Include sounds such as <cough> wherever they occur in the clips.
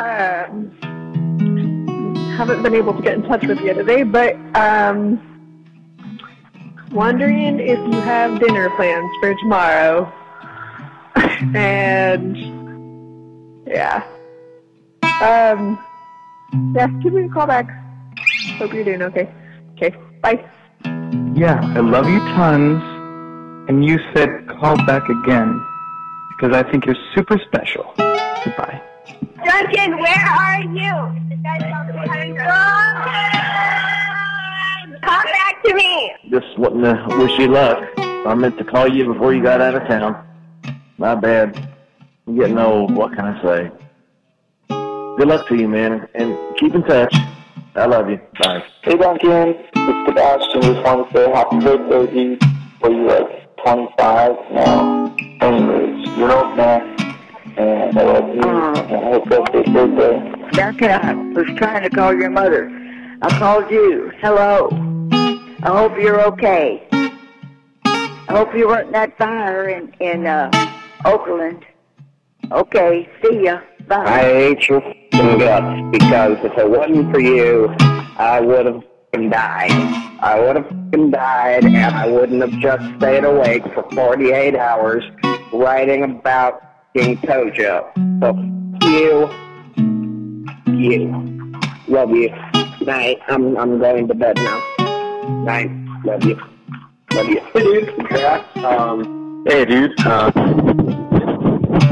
Um, haven't been able to get in touch with you today, but um, wondering if you have dinner plans for tomorrow. <laughs> and yeah. Um, yeah, give me a call back. Hope you're doing okay. Okay, bye. Yeah, I love you tons. And you said call back again because I think you're super special. Goodbye. Duncan, where are you? Come back to me. Just wanting to wish you luck. I meant to call you before you got out of town. My bad. I'm getting old. What can I say? Good luck to you, man, and keep in touch. I love you. Bye. Hey Duncan, it's Sebastian. Just want to say happy birthday, dude. Were you like 25 now? Anyways, you're an old man. Birthday. Duncan, I was trying to call your mother. I called you. Hello. I hope you're okay. I hope you weren't in that fire in, in uh, Oakland. Okay, see ya. Bye. I hate your guts because if it wasn't for you, I would have died. I would have died and I wouldn't have just stayed awake for 48 hours writing about King Tojo. So f- you, you. Love you. Night. I'm, I'm going to bed now. Night. Love you. Love you. Hey, dude. Congrats. Um, hey, dude. Uh,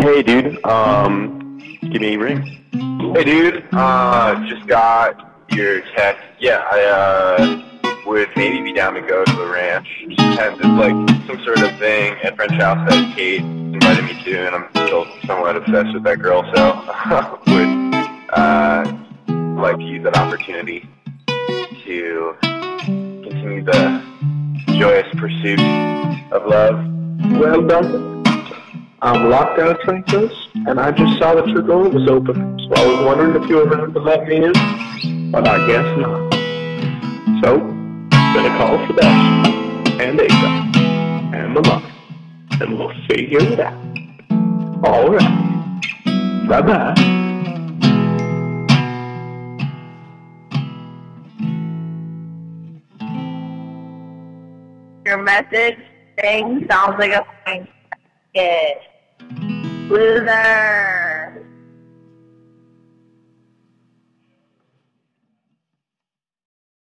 hey, dude. Um, give me a ring. Hey, dude. Uh, just got your text. Yeah, I uh would maybe be down to go to the ranch. Just depends. It's like some sort of thing at French House that Kate invited me to, and I'm still somewhat obsessed with that girl. So <laughs> would uh like to use that opportunity to continue the joyous pursuit of love. Well, Duncan, I'm locked out of Tranquilus, and I just saw that your door was open, so I was wondering if you were around to let me in, but I guess not. So, gonna call Sebastian, and Asa, and the and we'll figure it out. All right. Bye-bye. Your message thing sounds like a kid. Loser.